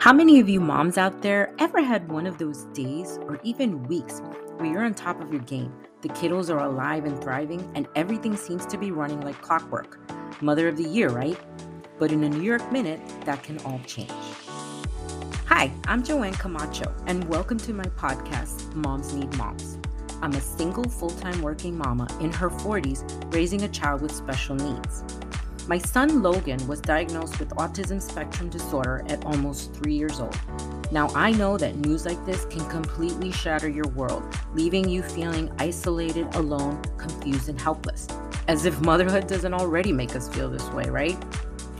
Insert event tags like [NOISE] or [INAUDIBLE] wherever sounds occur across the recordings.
How many of you moms out there ever had one of those days or even weeks where you're on top of your game? The kiddos are alive and thriving, and everything seems to be running like clockwork. Mother of the year, right? But in a New York minute, that can all change. Hi, I'm Joanne Camacho, and welcome to my podcast, Moms Need Moms. I'm a single full time working mama in her 40s raising a child with special needs. My son Logan was diagnosed with autism spectrum disorder at almost three years old. Now, I know that news like this can completely shatter your world, leaving you feeling isolated, alone, confused, and helpless. As if motherhood doesn't already make us feel this way, right?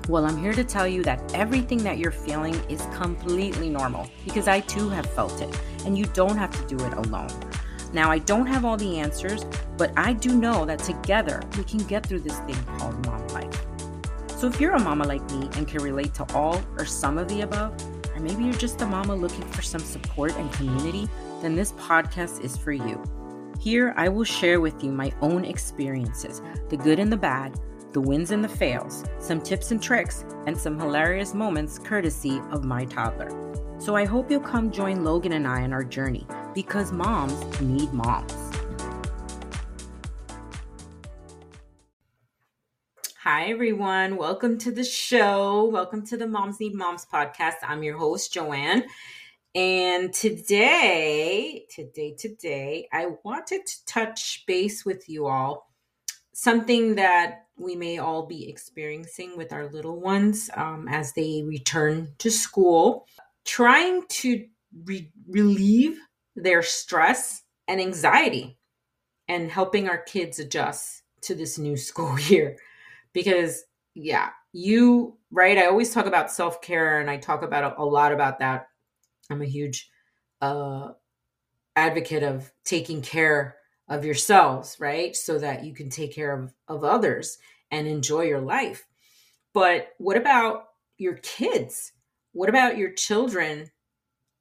Well, I'm here to tell you that everything that you're feeling is completely normal because I too have felt it, and you don't have to do it alone. Now, I don't have all the answers, but I do know that together we can get through this thing called mom life. So if you're a mama like me and can relate to all or some of the above, or maybe you're just a mama looking for some support and community, then this podcast is for you. Here, I will share with you my own experiences the good and the bad, the wins and the fails, some tips and tricks, and some hilarious moments courtesy of my toddler. So I hope you'll come join Logan and I on our journey because moms need moms. Hi, everyone. Welcome to the show. Welcome to the Moms Need Moms podcast. I'm your host, Joanne. And today, today, today, I wanted to touch base with you all something that we may all be experiencing with our little ones um, as they return to school, trying to re- relieve their stress and anxiety and helping our kids adjust to this new [LAUGHS] school year because yeah. you right i always talk about self-care and i talk about a, a lot about that. I'm a huge uh advocate of taking care of yourselves right so that you can take care of, of others and enjoy your life. But what about your kids? What about your children?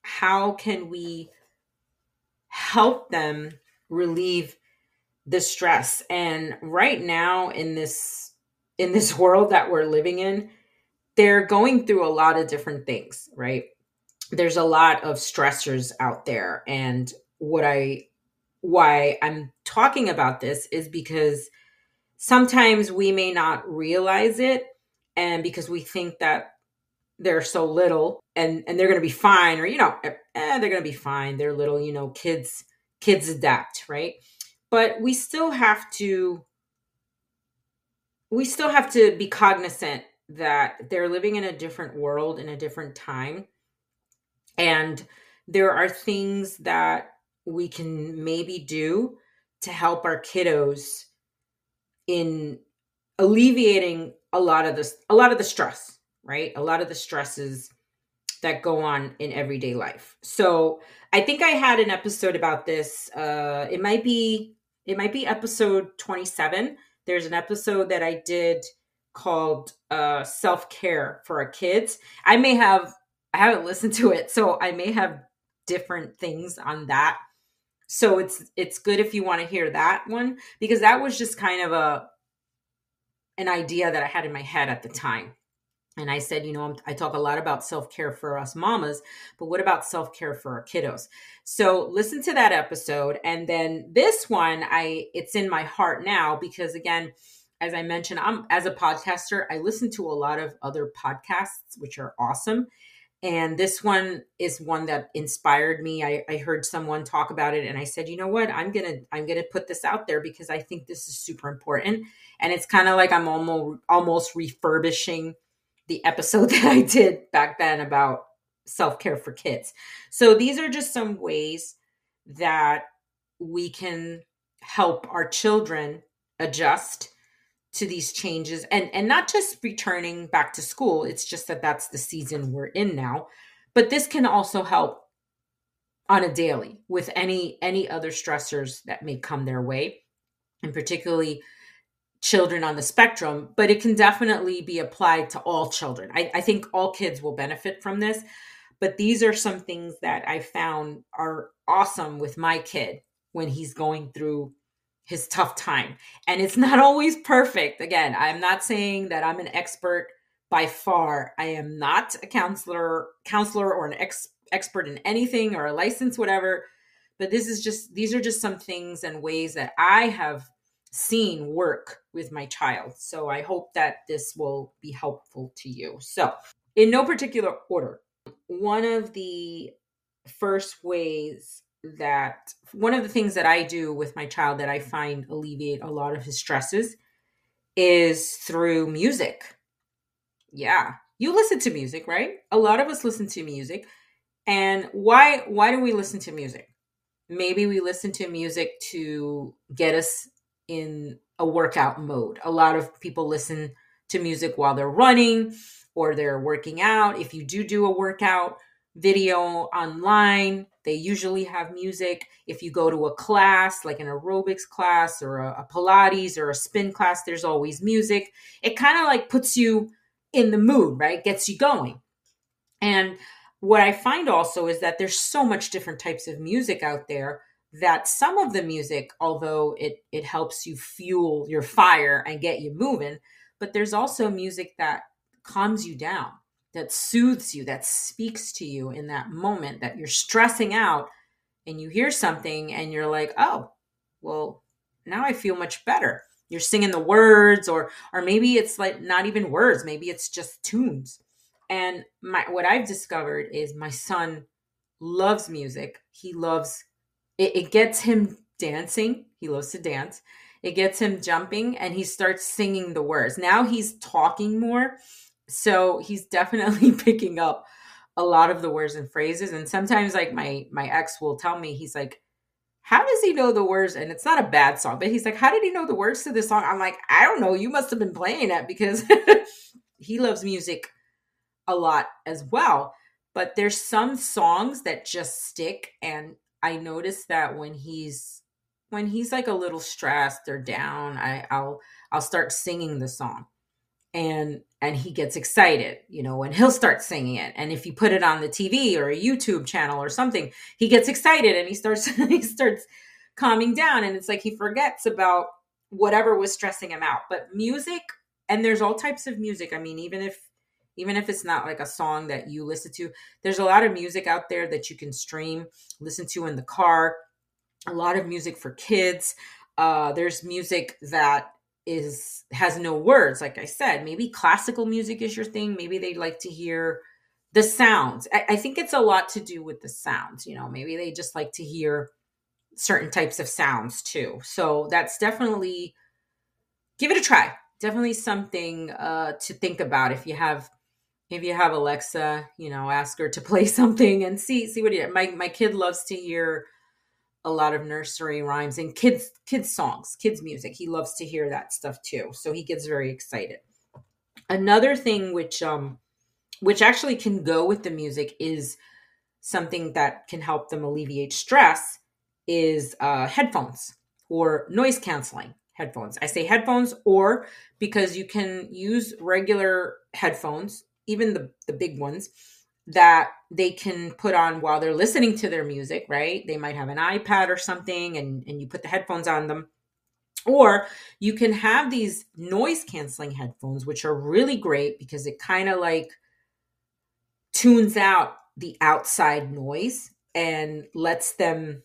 How can we help them relieve the stress? And right now in this in this world that we're living in, they're going through a lot of different things, right? There's a lot of stressors out there. And what I, why I'm talking about this is because sometimes we may not realize it. And because we think that they're so little and, and they're going to be fine, or, you know, eh, they're going to be fine. They're little, you know, kids, kids adapt, right? But we still have to we still have to be cognizant that they're living in a different world in a different time. And there are things that we can maybe do to help our kiddos in alleviating a lot of this a lot of the stress right? A lot of the stresses that go on in everyday life. So i think i had an episode about this uh it might be it might be episode 27 there's an episode that I did called uh, Self Care for Our Kids. I may have, I haven't listened to it, so I may have different things on that. So it's it's good if you want to hear that one because that was just kind of a an idea that I had in my head at the time. And I said, you know, i talk a lot about self care for us mamas, but what about self care for our kiddos? So listen to that episode, and then this one, I it's in my heart now because again, as I mentioned, I'm as a podcaster, I listen to a lot of other podcasts, which are awesome. And this one is one that inspired me. I, I heard someone talk about it, and I said, you know what, I'm gonna I'm gonna put this out there because I think this is super important. And it's kind of like I'm almost almost refurbishing the episode [LAUGHS] that I did back then about self care for kids. So these are just some ways that we can help our children adjust to these changes and and not just returning back to school. It's just that that's the season we're in now. But this can also help on a daily with any any other stressors that may come their way. And particularly children on the spectrum, but it can definitely be applied to all children. I, I, think all kids will benefit from this, but these are some things that I found are awesome with my kid when he's going through his tough time. And it's not [LAUGHS] always perfect. Again, I'm not saying that I'm an expert by far. I am not a counselor, counselor or an ex, expert in anything or a license, whatever. But this is just these are just some things and ways that I have seen work with my child. So I hope that this will be helpful to you. So, in no particular order, one of the first ways that one of the things that I do with my child that I find alleviate a lot of his stresses is through music. Yeah. You listen to music, right? A lot of us listen to music. And why why do we listen to music? Maybe we listen to music to get us in a workout mode. A lot of people listen to music while they're running or they're working out. If you do do a workout video online, they usually have music. If you go to a class, like an aerobics class or a, a Pilates or a spin class, there's always music. It kind of like puts you in the mood, right? Gets you going. And what I find also is that there's so much different types of music out there that some of the music, although it it helps you fuel your fire and get you moving, but there's also music that calms you down, that soothes you, that speaks to you in that moment that you're stressing out and you hear something and you're like, "Oh, well, now I feel much better." You're singing the words or or maybe it's like not even words, maybe it's just tunes. And my what I've discovered is my son loves music. He loves it, it gets him dancing. He loves to dance. It gets him jumping and he starts singing the words. Now he's talking more. So he's definitely [LAUGHS] picking up a lot of the words and phrases. And sometimes like my my ex will tell me, he's like, how does he know the words? And it's not a bad song, but he's like, how did he know the words to this song? I'm like, I don't know. You must have been playing it because [LAUGHS] he loves music a lot as well. But there's some songs that just stick. And I notice that when he's when he's like a little stressed or down, I, I'll I'll start singing the song, and and he gets excited, you know, and [LAUGHS] he'll start singing it. And if you put it on the TV or a YouTube channel or something, he gets excited and he starts [LAUGHS] he starts calming down, and it's like he forgets about whatever was stressing him out. But music, and there's all types of music. I mean, even if even if it's not like a song that you listen to there's a lot of music out there that you can stream listen to in the car a lot of music for kids uh, there's music that is has no words like i said maybe classical music is your thing maybe they like to hear the sounds. I, I think it's a lot to do with the sounds you know maybe they just like to hear certain types of sounds too. So that's definitely give it a try. Definitely something uh, to think about if you have if you have Alexa, you know, ask her to [LAUGHS] play something and see see what you. My my kid loves to hear a lot of nursery rhymes and kids kids songs, kids music. He loves to hear that stuff too. So he gets very excited. Another thing which um which actually can go with the music is something that can help them alleviate stress is uh, headphones or noise canceling headphones. I say headphones or because you can use regular headphones even the, the big ones that they can put on while they're listening to their music, right? They might have an iPad or something and, and you put the headphones on them. Or you can have these noise canceling headphones, which are really great because it kind of like tunes out the outside noise and lets them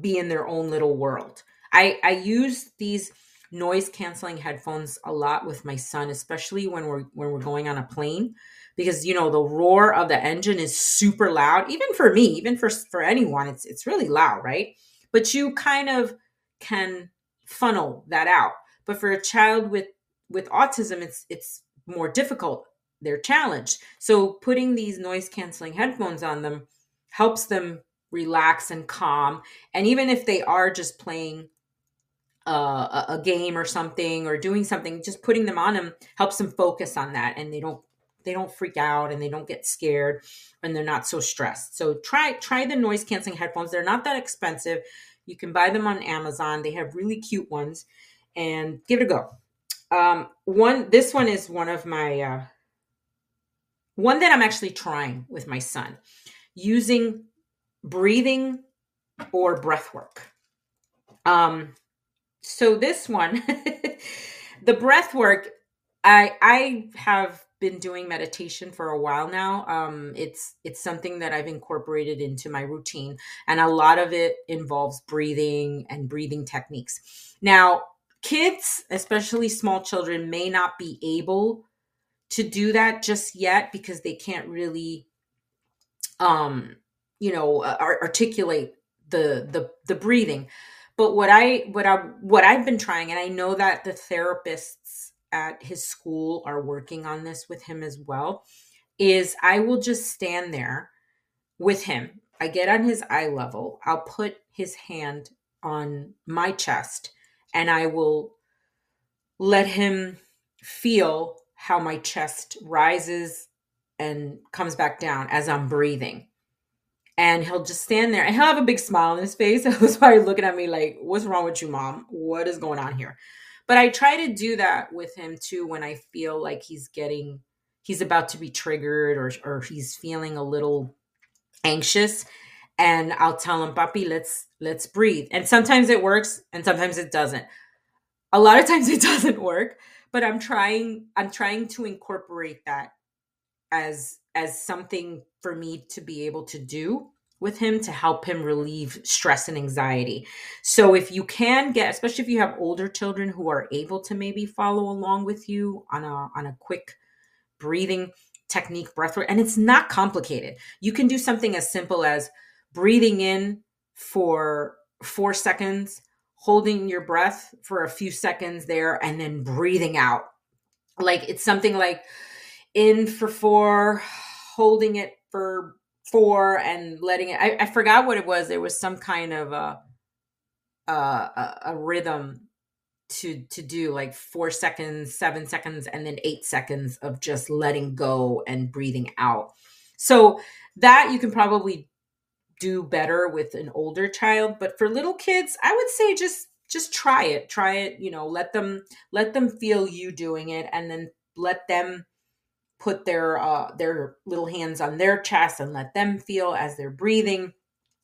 be in their own little world. I, I use these noise canceling headphones a lot with my son, especially when we're when we're going on a plane because you know the roar of the engine is super loud even for me even for for anyone it's it's really loud right? But you kind of can funnel that out. But for a child with with autism it's it's more difficult. They're challenged. So putting these noise canceling headphones on them helps them relax and calm. And even if they are just playing uh, a, game or something or doing something just putting them on them helps them focus on that and they don't they don't freak out and they don't get scared and they're not so stressed. So try try the noise canceling headphones. They're not that expensive. You can buy them on amazon. They have really cute ones and give it a go. Um, one this one is one of my uh, one that i'm actually trying with my son using breathing or breath work. Um, so this one, [LAUGHS] the breath work, I I have been doing meditation for a while now. Um, it's it's something that I've incorporated into my routine, and a lot of it involves breathing and breathing techniques. Now, kids, especially small children, may not be able to do that just yet because they can't really, um, you know, articulate the the the breathing. But what I what I what I've been trying, and I know that the therapists at his school are working on this with him as well is I will just stand there with him. I get on his eye level. I'll put his hand on my chest and I will let him feel how my chest rises and comes back down as I'm breathing. And he'll just stand there and he'll have a big smile on his face. [LAUGHS] He was probably looking at me like, What's wrong with you, mom? What is going on here? But I try to do that with him too when I feel like he's getting he's about to be triggered or or he's feeling a little anxious and I'll tell him, "Papi, let's let's breathe." And sometimes it works and sometimes it doesn't. A lot of times [LAUGHS] it doesn't work, but I'm trying I'm trying to incorporate that as as something for me to be able to do with him to help him relieve stress and anxiety. So if you can get especially if you have older children who are able to maybe follow along with you on a on a quick breathing technique breath work and it's not complicated. You can do something as simple as breathing in for 4 seconds, holding your breath for a few seconds there and then breathing out. Like it's something like in for 4, holding it for four and letting it I, I forgot what it was. There was some kind of a a, a rhythm to to do like four seconds seven seconds and then eight seconds of just letting go and breathing out. So that you can probably do better with an older child but for little kids i would say just just try it. Try it you know let them let them feel you doing it and then let them put their uh, their little hands on their chest and let them feel as they're breathing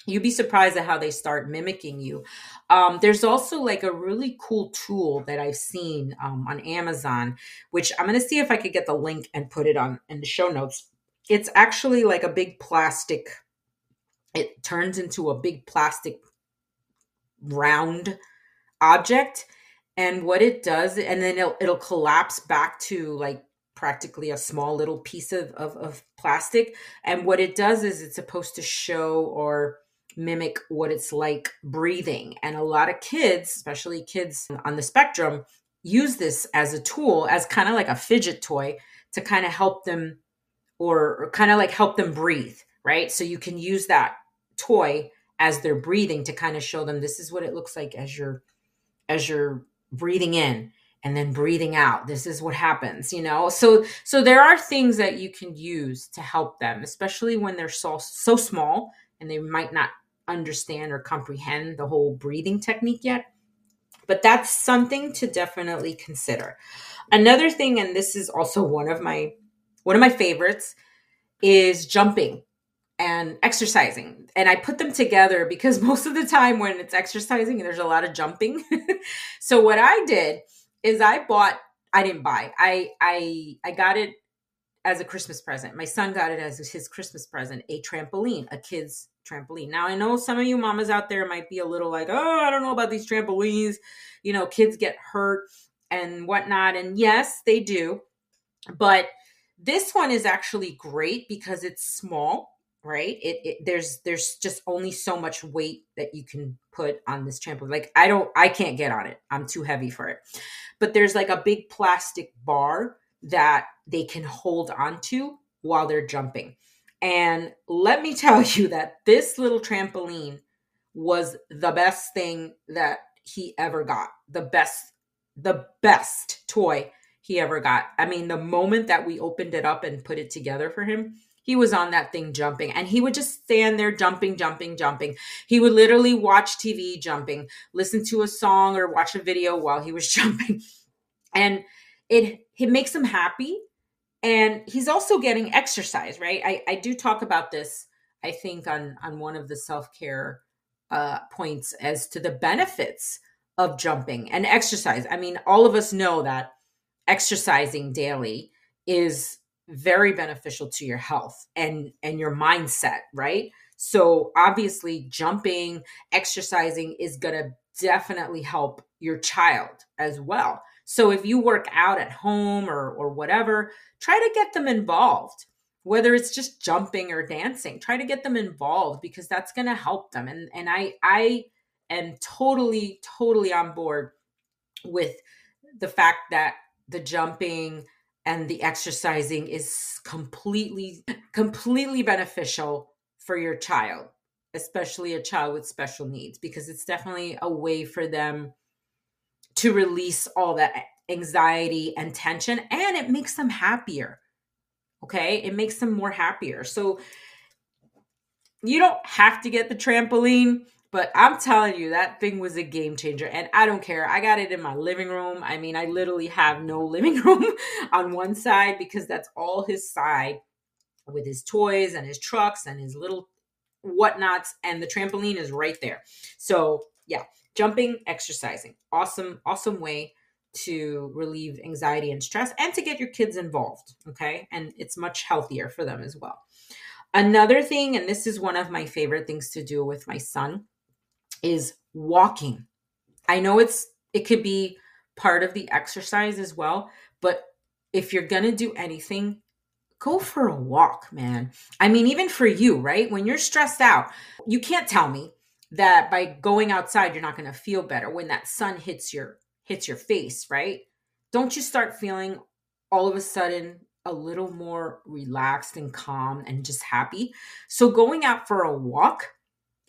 you'd be surprised at how they start mimicking you. Um, there's also like a really cool tool that i've seen um, on amazon which i'm going to see if i could get the link and put it on in the show notes. It's actually like a big plastic it turns into a big plastic round object and what it does and then it'll, it'll collapse back to like practically a small little piece of, of, of plastic. And what it does is it's supposed to show or mimic what it's like breathing. And a lot of kids, especially kids on the spectrum, use this as a tool, as kind of like a fidget toy to kind of help them or, or kind of like help them breathe, right? So you can use that toy as they're breathing to kind of show them this is what it looks like as you're as you're breathing in and then breathing out this is what happens you know so so there are things that you can use to help them especially when they're so so small and they might not understand or comprehend the whole breathing technique yet but that's something to definitely consider another thing and this is also one of my one of my favorites is jumping and exercising. And I put them together because [LAUGHS] most of the time when it's exercising, there's a lot of jumping. [LAUGHS] so what I did is I bought I didn't buy. I I I got it as a Christmas present. My son got it as his Christmas present, a trampoline, a kid's trampoline. Now I know some of you mamas out there might be a little like, oh, I don't know about these trampolines. You know, kids get hurt and whatnot. And yes, they do. But this one is actually great because it's small right it, it, there's there's just only so much weight that you can put on this trampoline like i don't i can't get on it i'm too heavy for it but there's like a big plastic bar that they can hold onto while they're jumping. And let me [LAUGHS] tell you that this little trampoline was the best thing that he ever got. The best, the best toy he ever got. I mean, the moment that we opened it up and put it together for him, he was on that thing jumping and he would just stand there jumping, jumping, jumping. He would literally watch TV jumping, listen to a song or watch a video while he was [LAUGHS] jumping. And it it makes him happy and he's also getting exercise, right? I I do talk about this I think on on one of the self-care uh points as to the benefits of jumping and exercise. I mean, all of us know that exercising daily is very beneficial to your health and and your mindset, right? So obviously jumping, exercising is going to definitely help your child as well. So if you work out at home or or whatever, try to get them involved. Whether it's just jumping or dancing, try to get them involved because that's going to help them. And and I I am totally totally on board with the fact that the jumping and the exercising is completely completely beneficial for your child especially a child with special needs because it's definitely a way for them to release all that anxiety and tension and it makes them happier okay? It makes them more happier. So you don't have to get the trampoline but I'm telling you, that thing was a game changer. And I don't care. I got it in my living room. I mean, I literally have no [LAUGHS] living room on one side because that's all his side with his toys and his trucks and his little whatnots. And the trampoline is right there. So, yeah, jumping, exercising. Awesome, awesome way to relieve anxiety and stress and to get your kids involved. Okay. And it's much healthier for them as well. Another thing, and this is one of my favorite things to do with my son is walking. I know it's it could be part of the exercise as well, but if you're going to do anything, go for a walk, man. I mean, even for you, right? When you're stressed out, you can't tell me that by going outside you're not going to feel better when that sun hits your hits your face, right? Don't you start feeling all of a sudden a little more relaxed and calm and just happy? So going out for a walk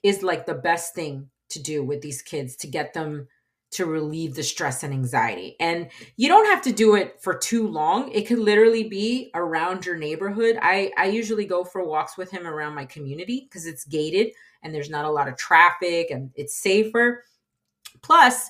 is like the best thing to do with these kids to get them to relieve the stress and anxiety. And you don't have to do it for too long. It could literally be around your neighborhood. I, I usually go for walks with him around my community because it's gated and there's not a lot of traffic and it's safer. Plus,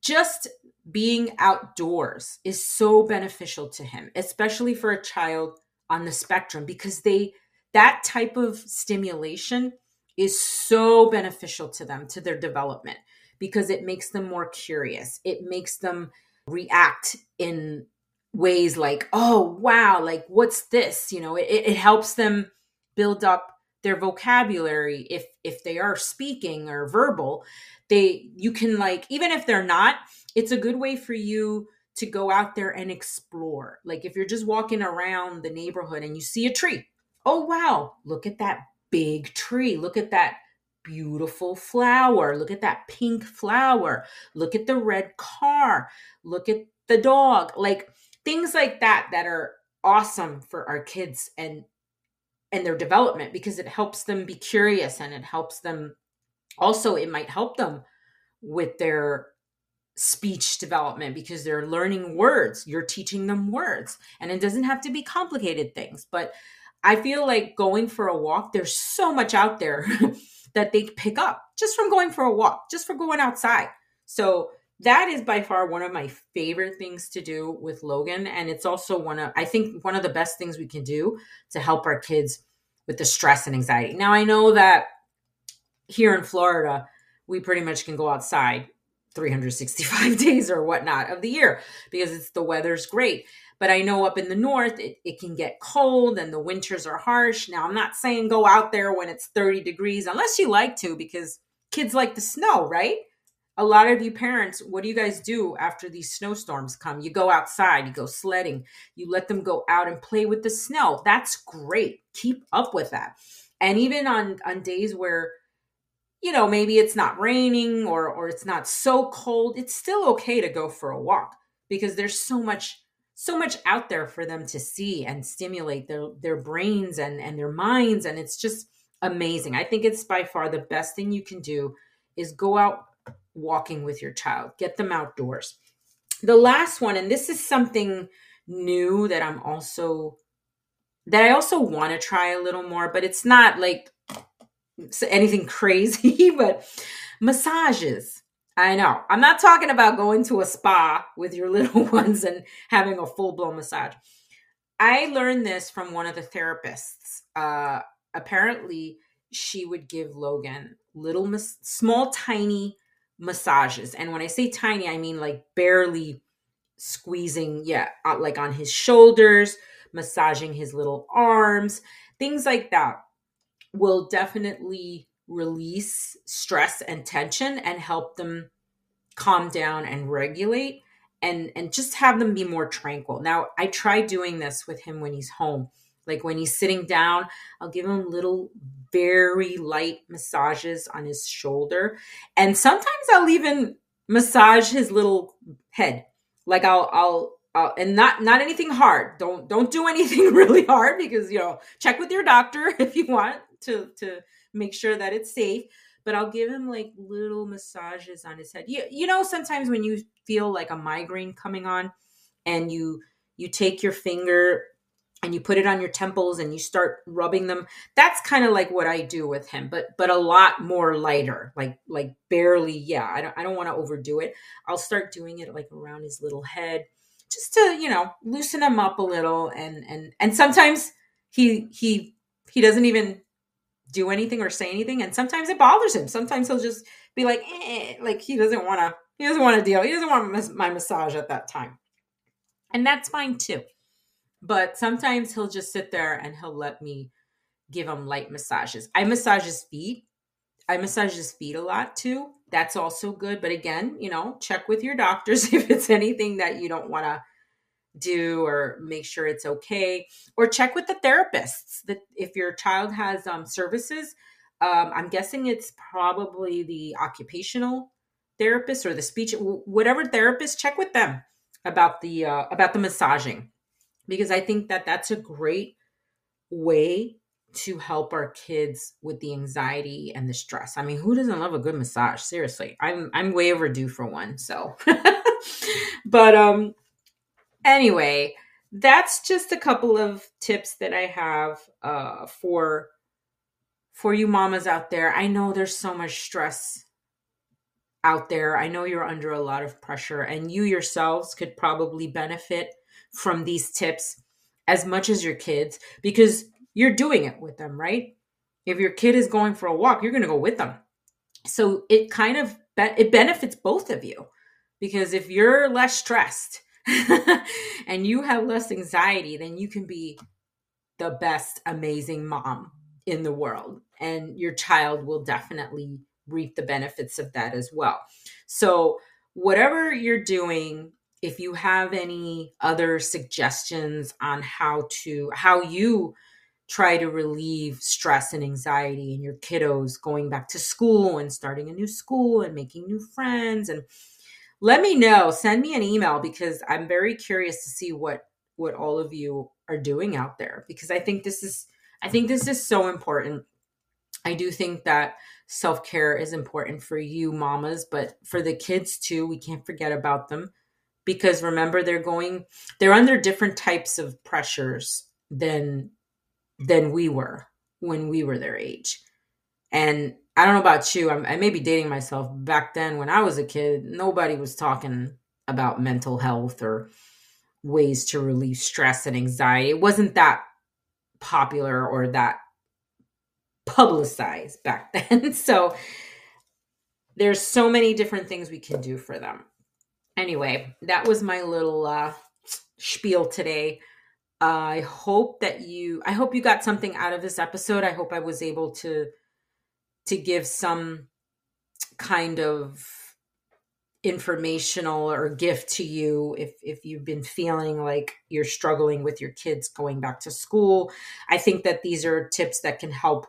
just being outdoors is so beneficial to him, especially for a child on the spectrum because they that type of stimulation is so beneficial to them, to their development, because it makes them more curious. It makes them react in ways like, oh, wow, like, what's this? You know, it, it helps them build up their vocabulary if if they are speaking or verbal they you can like even if they're not it's a good way for you to go out there and explore like if you're just walking around the neighborhood and you see a tree oh wow look at that big tree. Look at that beautiful flower. Look at that pink flower. Look at the red car. Look at the dog. Like things like that that are awesome for our kids and and their development because it helps them be curious and it helps them also it might help them with their speech development because they're learning words you're teaching them words and it doesn't have to be complicated things but I feel like going for a walk, there's so much out there [LAUGHS] that they pick up just from going for a walk, just for going outside. So that is by far one of my favorite things to do with Logan. And it's also one of, I think, one of the best things we can do to help our kids with the stress and anxiety. Now, I know that here in Florida, we pretty much can go outside 365 [LAUGHS] days or whatnot of the year because it's the weather's great. But I know up in the north, it, it can get cold and the winters are harsh. Now, I'm not saying go out there when it's 30 degrees unless you like to, because kids like the snow, right? A lot of you parents, what do you guys do after these snowstorms come? You go outside, you go sledding, you let them go out and play with the snow. That's great. Keep up with that. And even on on days where you know maybe it's not raining or or it's not so cold it's still okay to go for a walk because there's so much so much out there for them to see and stimulate their their brains and and their minds. And it's just amazing. I think it's by far the best thing you can do is go out walking with your child get them outdoors. The last one and this is something new that i'm also that i also want to try a little more but it's not like anything crazy [LAUGHS] but massages I know. I'm not talking about going to a spa with your [LAUGHS] little ones and having a full blown massage. I learned this from one of the therapists. Uh, apparently, she would give Logan little, mas- small, tiny massages. And when I say tiny, I mean like barely squeezing, yeah, uh, like on his shoulders, massaging his little arms, things like that will definitely release stress and tension and help them calm down and regulate and and just have them be more tranquil. Now, I try doing this with him when he's home. Like when he's sitting down, I'll give him little very light massages on his shoulder. And sometimes I'll even massage his little head. Like I'll I'll uh, and not not anything hard. Don't don't do anything [LAUGHS] really hard because you know check with your doctor [LAUGHS] if you want to to make sure that it's safe but I'll give him like little massages on his head. You, you know, sometimes when you feel like a migraine coming on and you you take your finger and you put it on your temples and you start rubbing them that's kind of like what i do with him but but a lot more lighter like like barely yeah i don't, I don't want to overdo it i'll start doing it like around his little head just to you know loosen him up a little and and and sometimes he he he doesn't even do anything or say anything and sometimes it bothers him. Sometimes he'll just be like eh, like he doesn't want to he doesn't want to deal he doesn't want my massage at that time. And that's fine too. But sometimes he'll just sit there and he'll let me give him light massages. I massage his feet. I massage his feet a lot too. That's also good. But again you know check with your doctors [LAUGHS] if it's anything that you don't want to do or make sure it's okay or check with the therapists that if your child has um, services um, i'm guessing it's probably the occupational therapist or the speech whatever therapist check with them about the uh, about the massaging because i think that that's a great way to help our kids with the anxiety and the stress. I mean who doesn't love a good massage? Seriously i'm i'm way overdue for one so. [LAUGHS] But um anyway, that's just a couple of tips that I have uh, for for you mamas out there. I know there's so much stress out there. I know you're under a lot of pressure, and you yourselves could probably benefit from these tips as much as your kids because you're doing it with them, right? If your kid is going for a walk, you're going to go with them. So it kind of it benefits both of you because if you're less stressed [LAUGHS] and you have less anxiety, then you can be the best, amazing mom in the world. And your child will definitely reap the benefits of that as well. So, whatever you're doing, if you have any other suggestions on how to, how you try to relieve stress and anxiety in your kiddos going back to school and starting a new school and making new friends and let me know. Send me an email because i'm very curious to see what what all of you are doing out there because i think this is i think this is so important. I do think that self-care is important for you mamas but for the kids too we can't forget about them because remember they're going they're under different types of pressures than than we were when we were their age. And I don't know about you. I'm, I may be dating myself. Back then, when I was a kid, nobody was talking about mental health or ways to relieve stress and anxiety. It wasn't that popular or that publicized back [LAUGHS] then. so there's so many different things we can do for them. Anyway, that was my little uh, spiel today. Uh, I hope that you I hope you got something out of this episode. I hope I was able to to give some kind of informational or gift to you if if you've been feeling like you're struggling with your kids going back to school. I think that these are tips that can help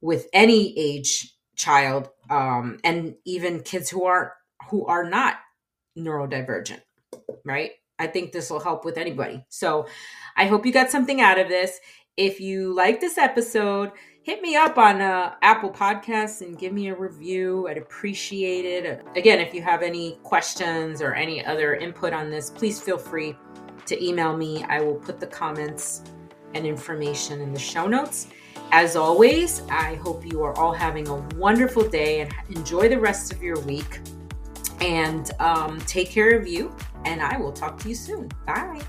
with any age child um, and even kids who aren't who are not neurodivergent right? I think this will help with anybody. So i hope you got something out of this. If you like this episode hit me up on uh, Apple Podcasts and give me a review. I'd appreciate it. Again, if you have any questions or any other input on this, please feel free to email me. I will put the comments and information in the show notes. As always, I hope you are all having a wonderful day and enjoy the rest of your week. And um, take care of you. And I will talk to you soon. Bye.